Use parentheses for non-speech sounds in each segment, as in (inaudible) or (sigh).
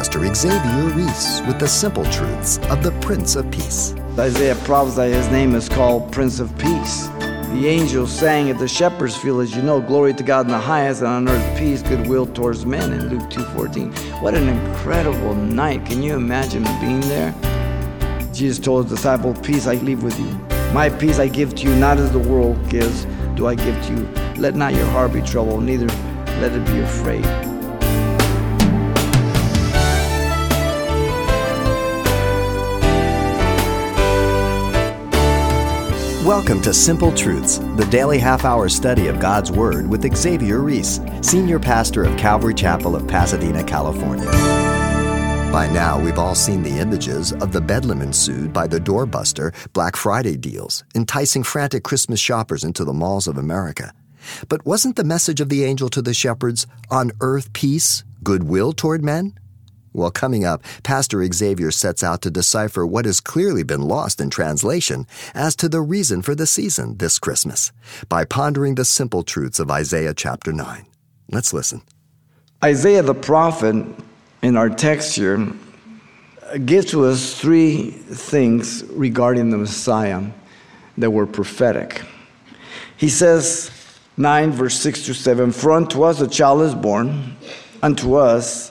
Pastor Xavier Ries with the simple truths of the Prince of Peace. Isaiah prophesied his name is called Prince of Peace. The angels sang at the shepherd's field, as you know, glory to God in the highest, and on earth peace, goodwill towards men in Luke 2.14. What an incredible night. Can you imagine being there? Jesus told his disciple, Peace I leave with you. My peace I give to you, not as the world gives, do I give to you. Let not your heart be troubled, neither let it be afraid. Welcome to Simple Truths, the daily half hour study of God's Word with Xavier Ries, Senior Pastor of Calvary Chapel of Pasadena, California. By now, we've all seen the images of the bedlam ensued by the doorbuster Black Friday deals, enticing frantic Christmas shoppers into the malls of America. But wasn't the message of the angel to the shepherds on earth peace, goodwill toward men? Well, coming up, Pastor Xavier sets out to decipher what has clearly been lost in translation as to the reason for the season this Christmas by pondering the simple truths of Isaiah chapter 9. Let's listen. Isaiah the prophet, in our text here, gives to us three things regarding the Messiah that were prophetic. He says, 9, verse 6 to 7 For unto us a child is born, unto us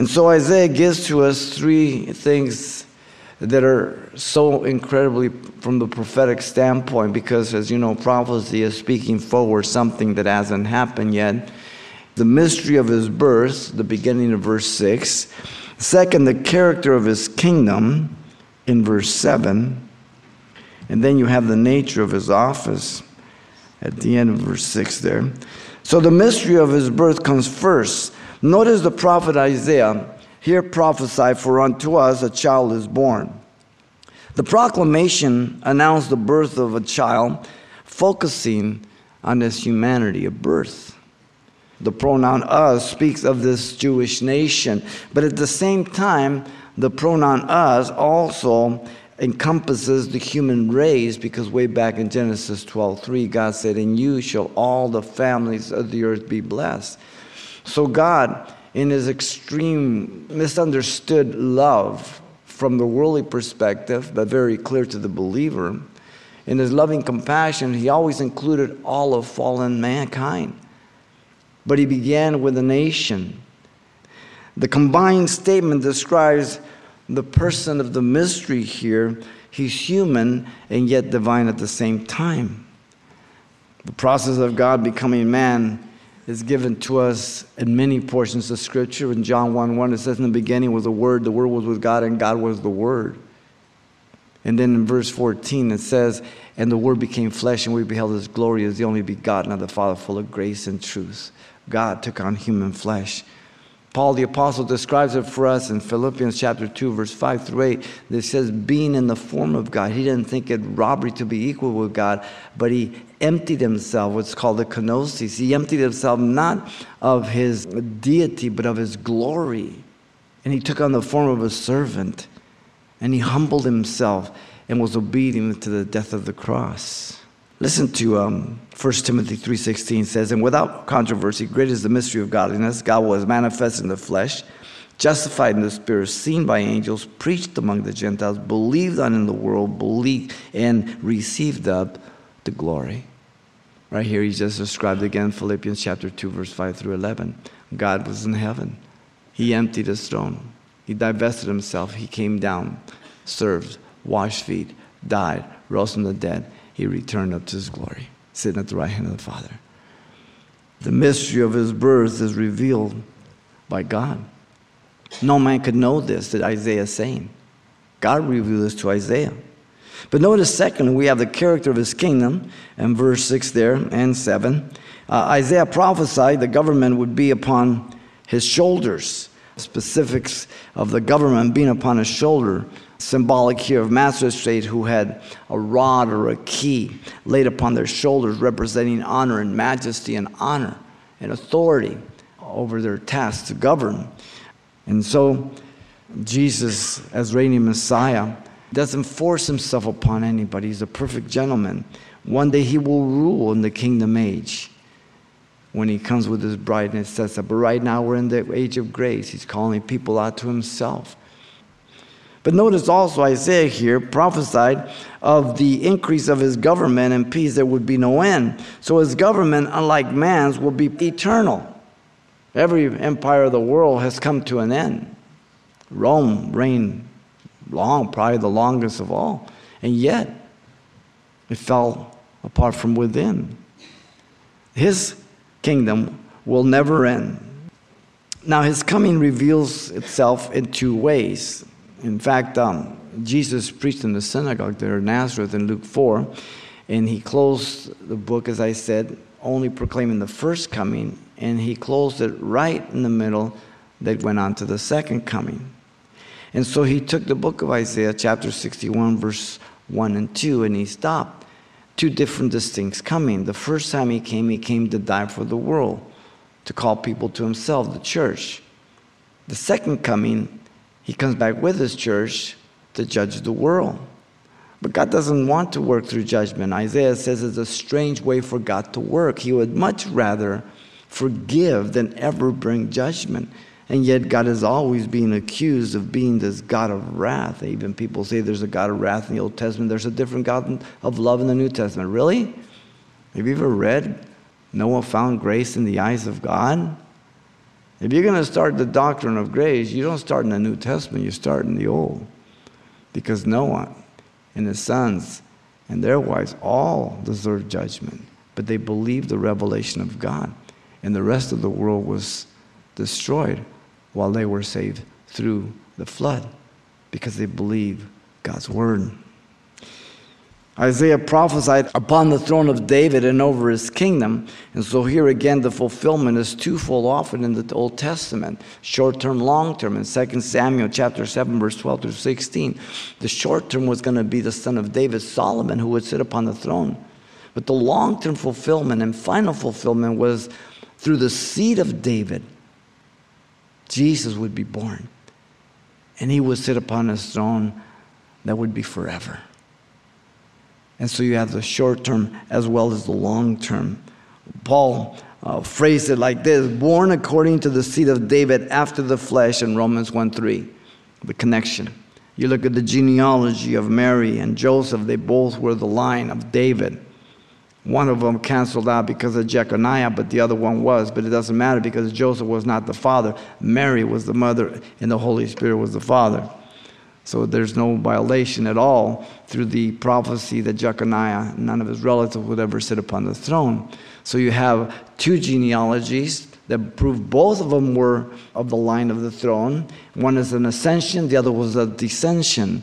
And so Isaiah gives to us three things that are so incredibly from the prophetic standpoint because, as you know, prophecy is speaking forward something that hasn't happened yet. The mystery of his birth, the beginning of verse 6. Second, the character of his kingdom in verse 7. And then you have the nature of his office at the end of verse 6 there. So the mystery of his birth comes first. Notice the prophet Isaiah here prophesied, For unto us a child is born. The proclamation announced the birth of a child, focusing on his humanity of birth. The pronoun us speaks of this Jewish nation, but at the same time, the pronoun us also encompasses the human race because way back in Genesis 12:3 God said in you shall all the families of the earth be blessed. So, God, in his extreme misunderstood love from the worldly perspective, but very clear to the believer, in his loving compassion, he always included all of fallen mankind. But he began with a nation. The combined statement describes the person of the mystery here. He's human and yet divine at the same time. The process of God becoming man is given to us in many portions of Scripture. In John 1 1, it says, In the beginning was the Word, the Word was with God, and God was the Word. And then in verse 14, it says, And the Word became flesh, and we beheld His glory as the only begotten of the Father, full of grace and truth. God took on human flesh. Paul the Apostle describes it for us in Philippians chapter 2, verse 5 through 8. That says, being in the form of God, he didn't think it robbery to be equal with God, but he emptied himself, what's called the kenosis. He emptied himself not of his deity, but of his glory. And he took on the form of a servant, and he humbled himself and was obedient to the death of the cross. Listen to um, 1 Timothy 3.16 says, And without controversy, great is the mystery of godliness. God was manifest in the flesh, justified in the spirit, seen by angels, preached among the Gentiles, believed on in the world, believed and received up the glory. Right here, he just described again Philippians chapter 2, verse 5 through 11. God was in heaven. He emptied his throne. He divested himself. He came down, served, washed feet, died, rose from the dead he returned up to his glory, sitting at the right hand of the Father. The mystery of his birth is revealed by God. No man could know this that Isaiah is saying. God revealed this to Isaiah. But notice, secondly, we have the character of his kingdom, and verse 6 there and 7. Uh, Isaiah prophesied the government would be upon his shoulders. specifics of the government being upon his shoulder, symbolic here of magistrates who had a rod or a key laid upon their shoulders, representing honor and majesty and honor and authority over their task to govern. And so, Jesus, as reigning Messiah, doesn't force himself upon anybody. He's a perfect gentleman. One day he will rule in the kingdom age when he comes with his bride and it says that. But right now we're in the age of grace. He's calling people out to himself. But notice also Isaiah here prophesied of the increase of his government and peace there would be no end. So his government, unlike man's, will be eternal. Every empire of the world has come to an end. Rome reigned long, probably the longest of all. And yet, it fell apart from within. His kingdom will never end. Now, his coming reveals itself in two ways. In fact, um, Jesus preached in the synagogue there in Nazareth in Luke 4, and he closed the book, as I said, only proclaiming the first coming, and he closed it right in the middle that went on to the second coming. And so he took the book of Isaiah, chapter 61, verse 1 and 2, and he stopped. Two different distinct coming. The first time he came, he came to die for the world, to call people to himself, the church. The second coming, he comes back with his church to judge the world. But God doesn't want to work through judgment. Isaiah says it's a strange way for God to work. He would much rather forgive than ever bring judgment. And yet, God is always being accused of being this God of wrath. Even people say there's a God of wrath in the Old Testament, there's a different God of love in the New Testament. Really? Have you ever read Noah found grace in the eyes of God? If you're going to start the doctrine of grace, you don't start in the New Testament, you start in the Old. Because Noah and his sons and their wives all deserved judgment, but they believed the revelation of God, and the rest of the world was destroyed while they were saved through the flood because they believed God's word. Isaiah prophesied upon the throne of David and over his kingdom. And so here again, the fulfillment is twofold often in the Old Testament short term, long term. In 2 Samuel chapter 7, verse 12 through 16, the short term was going to be the son of David, Solomon, who would sit upon the throne. But the long term fulfillment and final fulfillment was through the seed of David, Jesus would be born. And he would sit upon his throne that would be forever. And so you have the short term as well as the long term. Paul uh, phrased it like this born according to the seed of David after the flesh in Romans 1 3. The connection. You look at the genealogy of Mary and Joseph, they both were the line of David. One of them canceled out because of Jeconiah, but the other one was. But it doesn't matter because Joseph was not the father. Mary was the mother, and the Holy Spirit was the father. So there's no violation at all through the prophecy that Jeconiah, none of his relatives, would ever sit upon the throne. So you have two genealogies that prove both of them were of the line of the throne. One is an ascension, the other was a descension.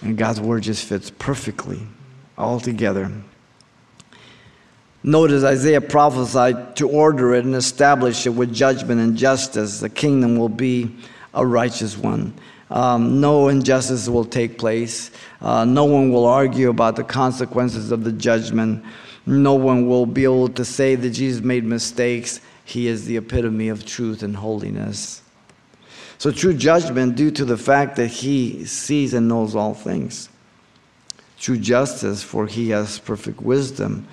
And God's word just fits perfectly all together. Notice Isaiah prophesied to order it and establish it with judgment and justice. The kingdom will be a righteous one. Um, no injustice will take place. Uh, no one will argue about the consequences of the judgment. No one will be able to say that Jesus made mistakes. He is the epitome of truth and holiness. So, true judgment, due to the fact that He sees and knows all things. True justice, for He has perfect wisdom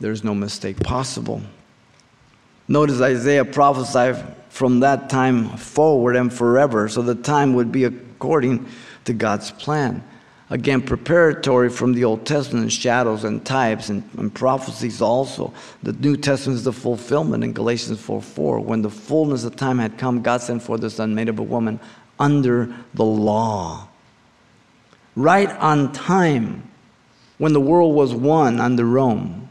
there's no mistake possible. Notice Isaiah prophesied from that time forward and forever, so the time would be according to God's plan. Again, preparatory from the Old Testament shadows and types and, and, prophecies also. The New Testament is the fulfillment in Galatians 4 4. When the fullness of time had come, God sent forth the Son made of a woman under the law. Right on time, when the world was one under Rome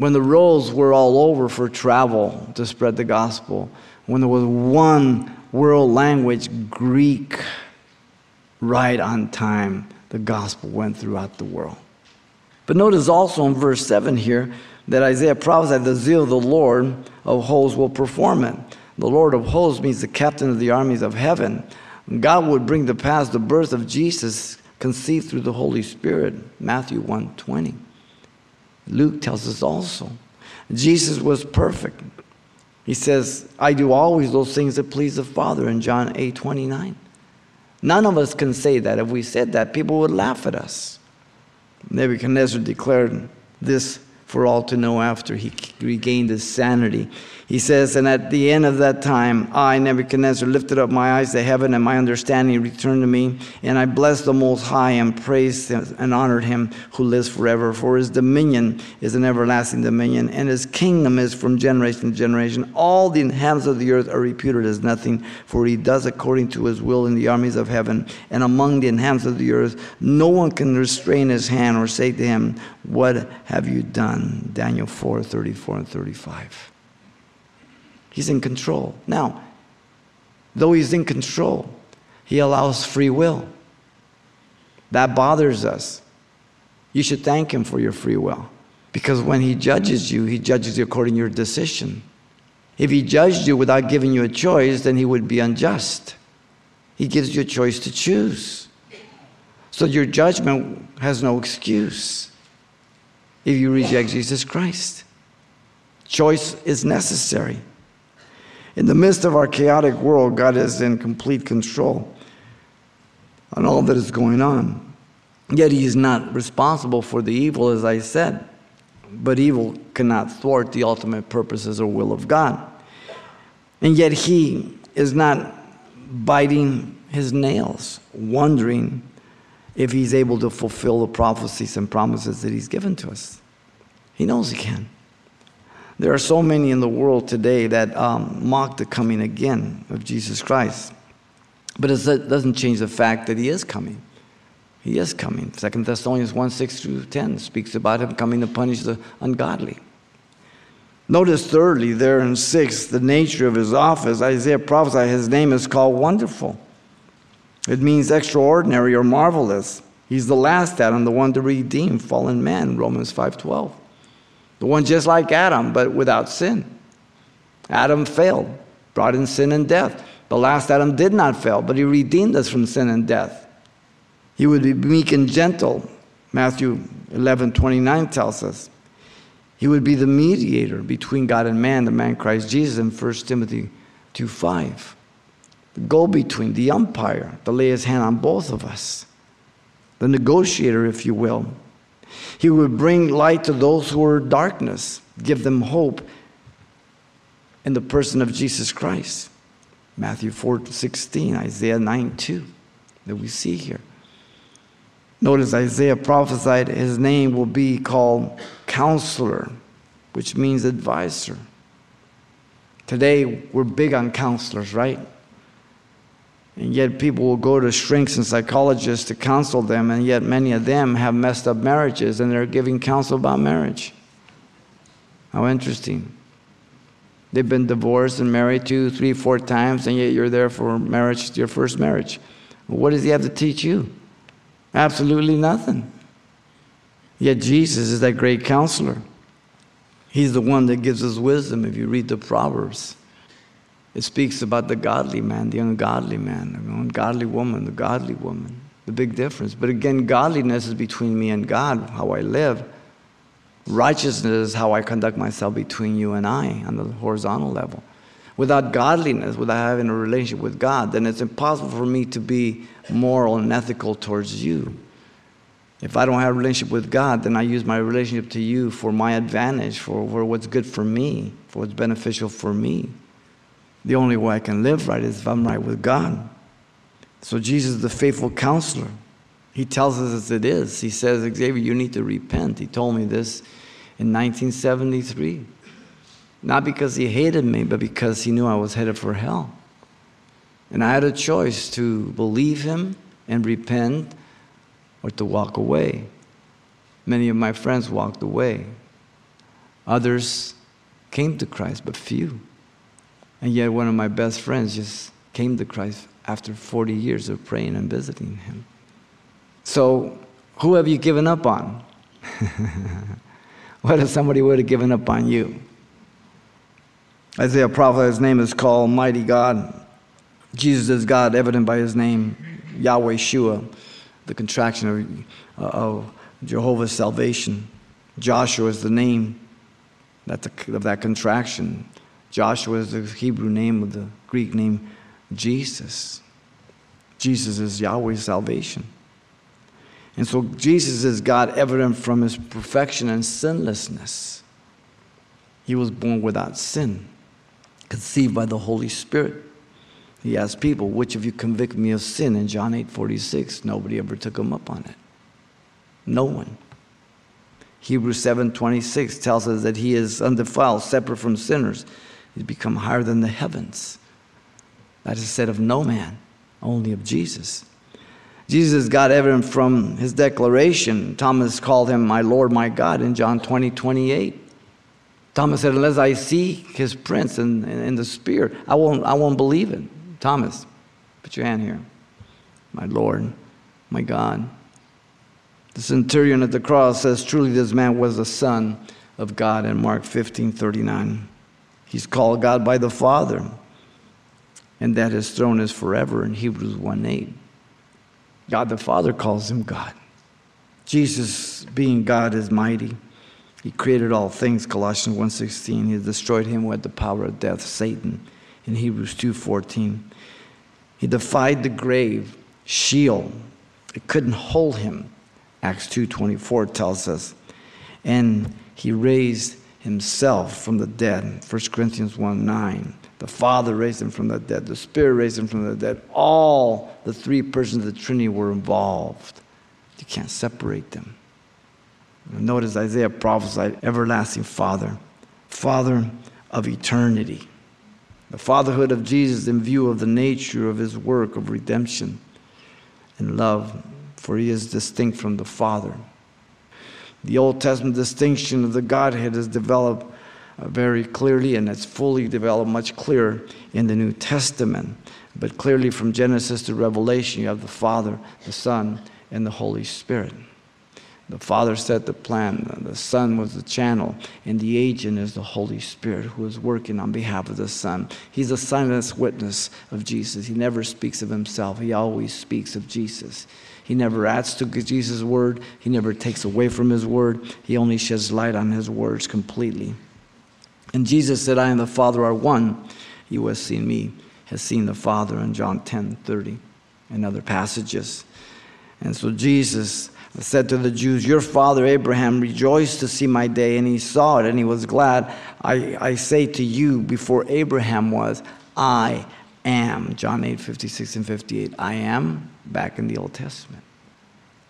when the roads were all over for travel to spread the gospel, when there was one world language, Greek, right on time, the gospel went throughout the world. But notice also in verse 7 here that Isaiah prophesied the zeal of the Lord of hosts will perform it. The Lord of hosts means the captain of the armies of heaven. God would bring to pass the birth of Jesus conceived through the Holy Spirit. Matthew 1:20. Luke tells us also. Jesus was perfect. He says, I do always those things that please the Father in John 8 29. None of us can say that. If we said that, people would laugh at us. Nebuchadnezzar declared this for all to know after he regained his sanity. He says, And at the end of that time, I, Nebuchadnezzar, lifted up my eyes to heaven, and my understanding returned to me. And I blessed the Most High and praised and honored him who lives forever. For his dominion is an everlasting dominion, and his kingdom is from generation to generation. All the inhabitants of the earth are reputed as nothing, for he does according to his will in the armies of heaven. And among the inhabitants of the earth, no one can restrain his hand or say to him, What have you done? Daniel 4 34 and 35. He's in control. Now, though he's in control, he allows free will. That bothers us. You should thank him for your free will. Because when he judges you, he judges you according to your decision. If he judged you without giving you a choice, then he would be unjust. He gives you a choice to choose. So your judgment has no excuse if you reject Jesus Christ. Choice is necessary. In the midst of our chaotic world, God is in complete control on all that is going on. Yet He is not responsible for the evil, as I said. But evil cannot thwart the ultimate purposes or will of God. And yet He is not biting His nails, wondering if He's able to fulfill the prophecies and promises that He's given to us. He knows He can. There are so many in the world today that um, mock the coming again of Jesus Christ. But it doesn't change the fact that he is coming. He is coming. 2 Thessalonians 1 6 through 10 speaks about him coming to punish the ungodly. Notice, thirdly, there in 6, the nature of his office. Isaiah prophesied his name is called Wonderful. It means extraordinary or marvelous. He's the last Adam, the one to redeem fallen man, Romans 5.12. The one just like Adam, but without sin. Adam failed, brought in sin and death. The last Adam did not fail, but he redeemed us from sin and death. He would be meek and gentle, Matthew 11 29 tells us. He would be the mediator between God and man, the man Christ Jesus in 1 Timothy 2 5. The go between, the umpire, to lay his hand on both of us. The negotiator, if you will. He would bring light to those who are darkness, give them hope in the person of Jesus Christ. Matthew 4 16, Isaiah 9 2, that we see here. Notice Isaiah prophesied his name will be called Counselor, which means advisor. Today, we're big on counselors, right? And yet, people will go to shrinks and psychologists to counsel them, and yet, many of them have messed up marriages and they're giving counsel about marriage. How interesting. They've been divorced and married two, three, four times, and yet you're there for marriage, your first marriage. What does he have to teach you? Absolutely nothing. Yet Jesus is that great counselor. He's the one that gives us wisdom if you read the Proverbs. It speaks about the godly man, the ungodly man, the ungodly woman, the godly woman, the big difference. But again, godliness is between me and God, how I live. Righteousness is how I conduct myself between you and I on the horizontal level. Without godliness, without having a relationship with God, then it's impossible for me to be moral and ethical towards you. If I don't have a relationship with God, then I use my relationship to you for my advantage, for, for what's good for me, for what's beneficial for me. The only way I can live right is if I'm right with God. So Jesus is the faithful counselor. He tells us as it is. He says, Xavier, you need to repent. He told me this in 1973. Not because he hated me, but because he knew I was headed for hell. And I had a choice to believe him and repent or to walk away. Many of my friends walked away. Others came to Christ, but few. And yet, one of my best friends just came to Christ after 40 years of praying and visiting him. So, who have you given up on? (laughs) what if somebody would have given up on you? Isaiah prophet, his name is called Mighty God. Jesus is God, evident by his name, Yahweh Shua, the contraction of, uh, of Jehovah's salvation. Joshua is the name that of that contraction. Joshua is the Hebrew name of the Greek name Jesus. Jesus is Yahweh's salvation. And so Jesus is God evident from his perfection and sinlessness. He was born without sin, conceived by the Holy Spirit. He asked people, Which of you convict me of sin? In John 8 46, nobody ever took him up on it. No one. Hebrews 7 26 tells us that he is undefiled, separate from sinners. He's become higher than the heavens. That is said of no man, only of Jesus. Jesus got evident from his declaration. Thomas called him my Lord, my God in John 20, 28. Thomas said, Unless I see his prints in, in, in the spear, I won't, I won't believe it. Thomas, put your hand here. My Lord, my God. The centurion at the cross says, Truly, this man was the Son of God in Mark 15 39. He's called God by the Father, and that his throne is forever in Hebrews 1 8. God the Father calls him God. Jesus, being God, is mighty. He created all things, Colossians 1.16. He destroyed him with the power of death, Satan, in Hebrews 2.14. He defied the grave, Sheol. It couldn't hold him. Acts 2.24 tells us. And he raised himself from the dead, 1 Corinthians 1 9. The Father raised him from the dead, the Spirit raised him from the dead. All the three persons of the Trinity were involved. You can't separate them. Notice Isaiah prophesied, everlasting Father, Father of eternity. The fatherhood of Jesus in view of the nature of his work of redemption and love for he is distinct from the Father. The Old Testament distinction of the Godhead is developed uh, very clearly, and it's fully developed much clearer in the New Testament. But clearly, from Genesis to Revelation, you have the Father, the Son, and the Holy Spirit. The Father set the plan, the Son was the channel, and the agent is the Holy Spirit who is working on behalf of the Son. He's a silent witness of Jesus. He never speaks of himself, he always speaks of Jesus. He never adds to Jesus' word, he never takes away from his word, he only sheds light on his words completely. And Jesus said, I and the Father are one. He who has seen me has seen the Father in John 10 30 and other passages. And so Jesus said to the Jews, Your father Abraham rejoiced to see my day, and he saw it, and he was glad. I, I say to you, before Abraham was, I am. John 8, 56 and 58. I am back in the Old Testament.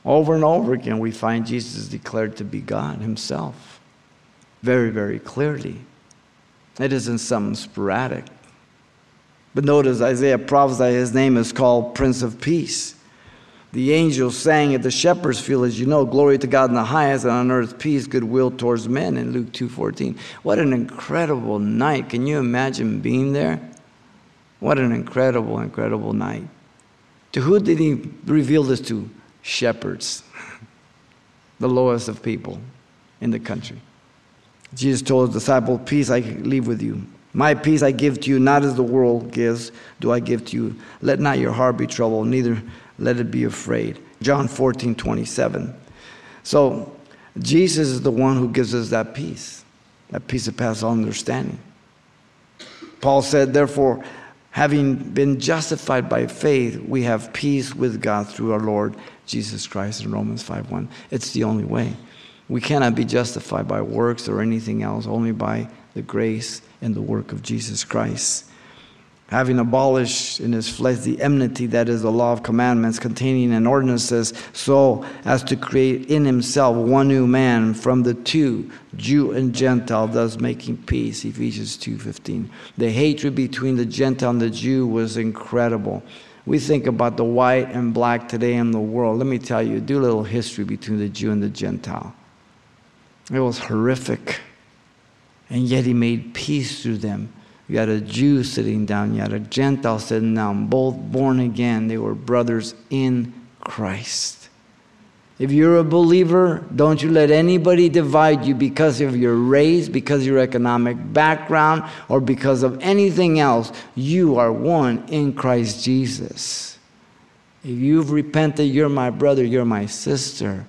Over and over again, we find Jesus declared to be God himself very, very clearly. It isn't something sporadic. But notice Isaiah prophesied his name is called Prince of Peace. The angels sang at the shepherd's field, as you know, glory to God in the highest, and on earth peace, goodwill towards men in Luke 2.14. What an incredible night. Can you imagine being there? What an incredible, incredible night. To who did he reveal this to? Shepherds, (laughs) the lowest of people in the country. Jesus told his disciple, Peace I leave with you. My peace I give to you, not as the world gives, do I give to you. Let not your heart be troubled, neither let it be afraid. John 14, 27. So, Jesus is the one who gives us that peace, that peace that passes all understanding. Paul said, Therefore, having been justified by faith, we have peace with God through our Lord Jesus Christ in Romans 5 1. It's the only way. We cannot be justified by works or anything else, only by the grace and the work of Jesus Christ having abolished in his flesh the enmity that is the law of commandments containing an ordinances so as to create in himself one new man from the two jew and gentile thus making peace ephesians 2.15 the hatred between the gentile and the jew was incredible. We think about the white and black today in the world. Let me tell you do a little history between the jew and the gentile. It was horrific and yet he made peace through them you had a Jew sitting down, you had a Gentile sitting down, both born again. They were brothers in Christ. If you're a believer, don't you let anybody divide you because of your race, because your economic background, or because of anything else. You are one in Christ Jesus. If you've repented, you're my brother, you're my sister.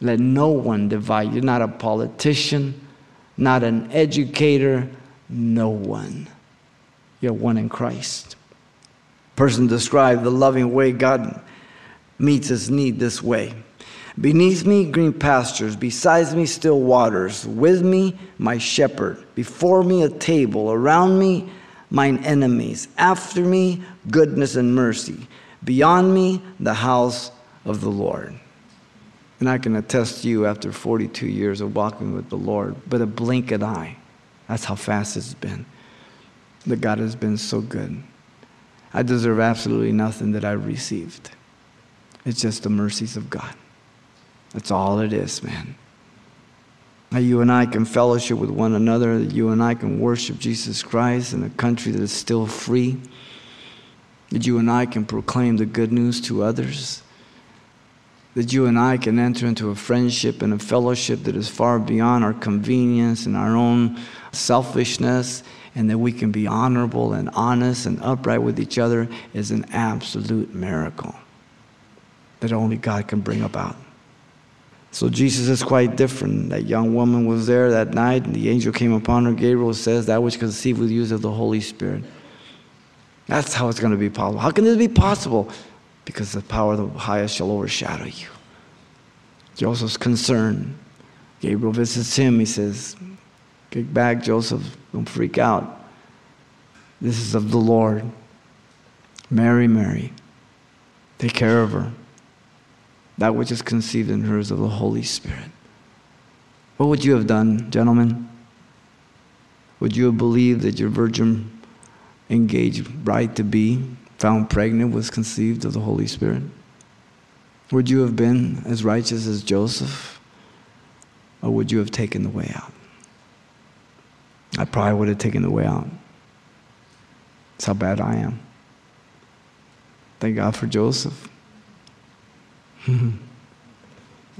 Let no one divide you. You're not a politician, not an educator, no one. You're one in Christ. Person described the loving way God meets his need this way. Beneath me, green pastures, Beside me, still waters, with me, my shepherd, before me, a table, around me, mine enemies, after me, goodness and mercy, beyond me, the house of the Lord. And I can attest to you after 42 years of walking with the Lord, but a blink an eye. That's how fast it's been. That God has been so good. I deserve absolutely nothing that I've received. It's just the mercies of God. That's all it is, man. That you and I can fellowship with one another, that you and I can worship Jesus Christ in a country that is still free, that you and I can proclaim the good news to others, that you and I can enter into a friendship and a fellowship that is far beyond our convenience and our own selfishness, and that we can be honorable and honest and upright with each other is an absolute miracle that only God can bring about. So Jesus is quite different. That young woman was there that night, and the angel came upon her. Gabriel says, That which conceived with use of the Holy Spirit. That's how it's going to be possible. How can this be possible? Because the power of the highest shall overshadow you. Joseph's concerned. Gabriel visits him. He says, Get back, Joseph. Don't freak out. This is of the Lord. Mary, Mary. Take care of her that which is conceived in her is of the Holy Spirit. What would you have done, gentlemen? Would you have believed that your virgin engaged bride to be, found pregnant, was conceived of the Holy Spirit? Would you have been as righteous as Joseph? Or would you have taken the way out? I probably would have taken the way out. That's how bad I am. Thank God for Joseph. (laughs)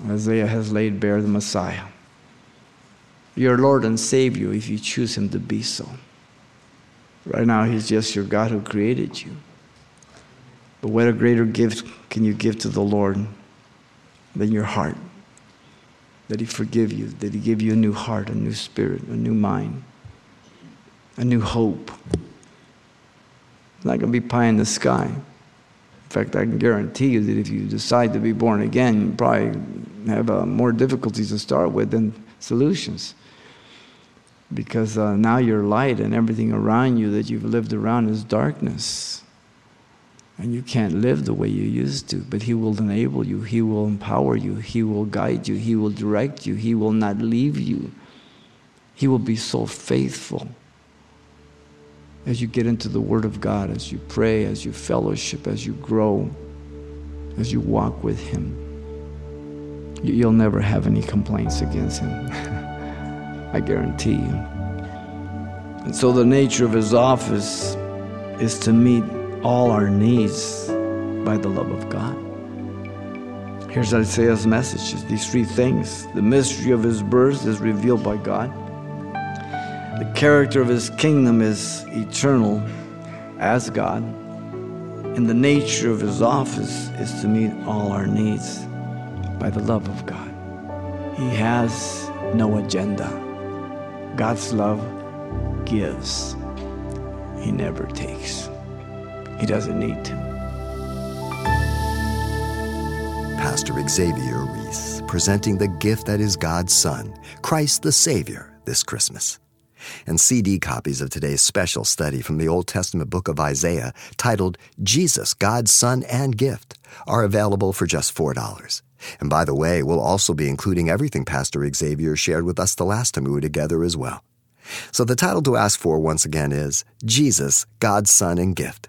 Isaiah has laid bare the Messiah, your Lord and Savior, if you choose Him to be so. Right now, He's just your God who created you. But what a greater gift can you give to the Lord than your heart? That He forgive you, that He give you a new heart, a new spirit, a new mind, a new hope. It's not going to be pie in the sky In fact, I can guarantee you that if you decide to be born again, you probably have uh, more difficulties to start with than solutions. Because uh, now you're light and everything around you that you've lived around is darkness. And you can't live the way you used to, but He will enable you, He will empower you, He will guide you, He will direct you, He will not leave you. He will be so faithful as you get into the Word of God, as you pray, as you fellowship, as you grow, as you walk with Him, you'll never have any complaints against Him. (laughs) I guarantee you. And so, the nature of His office is to meet all our needs by the love of God. Here's Isaiah's message these three things. The mystery of His birth is revealed by God. The character of his kingdom is eternal as God, and the nature of his office is to meet all our needs by the love of God. He has no agenda. God's love gives, He never takes. He doesn't need to. Pastor Xavier Ries presenting the gift that is God's Son, Christ the Savior, this Christmas and CD copies of today's special study from the Old Testament book of Isaiah titled Jesus, God's Son and Gift are available for just $4. And by the way, we'll also be including everything Pastor Xavier shared with us the last time we were together as well. So the title to ask for once again is Jesus, God's Son and Gift.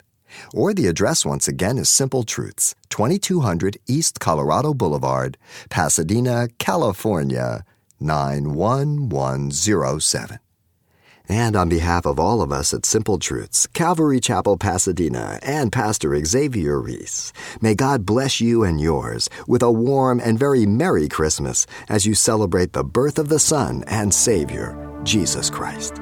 Or the address once again is Simple Truths, 2200 East Colorado Boulevard, Pasadena, California, 91107. And on behalf of all of us at Simple Truths, Calvary Chapel, Pasadena, and Pastor Xavier Ries, may God bless you and yours with a warm and very Merry Christmas as you celebrate the birth of the Son and Savior, Jesus Christ.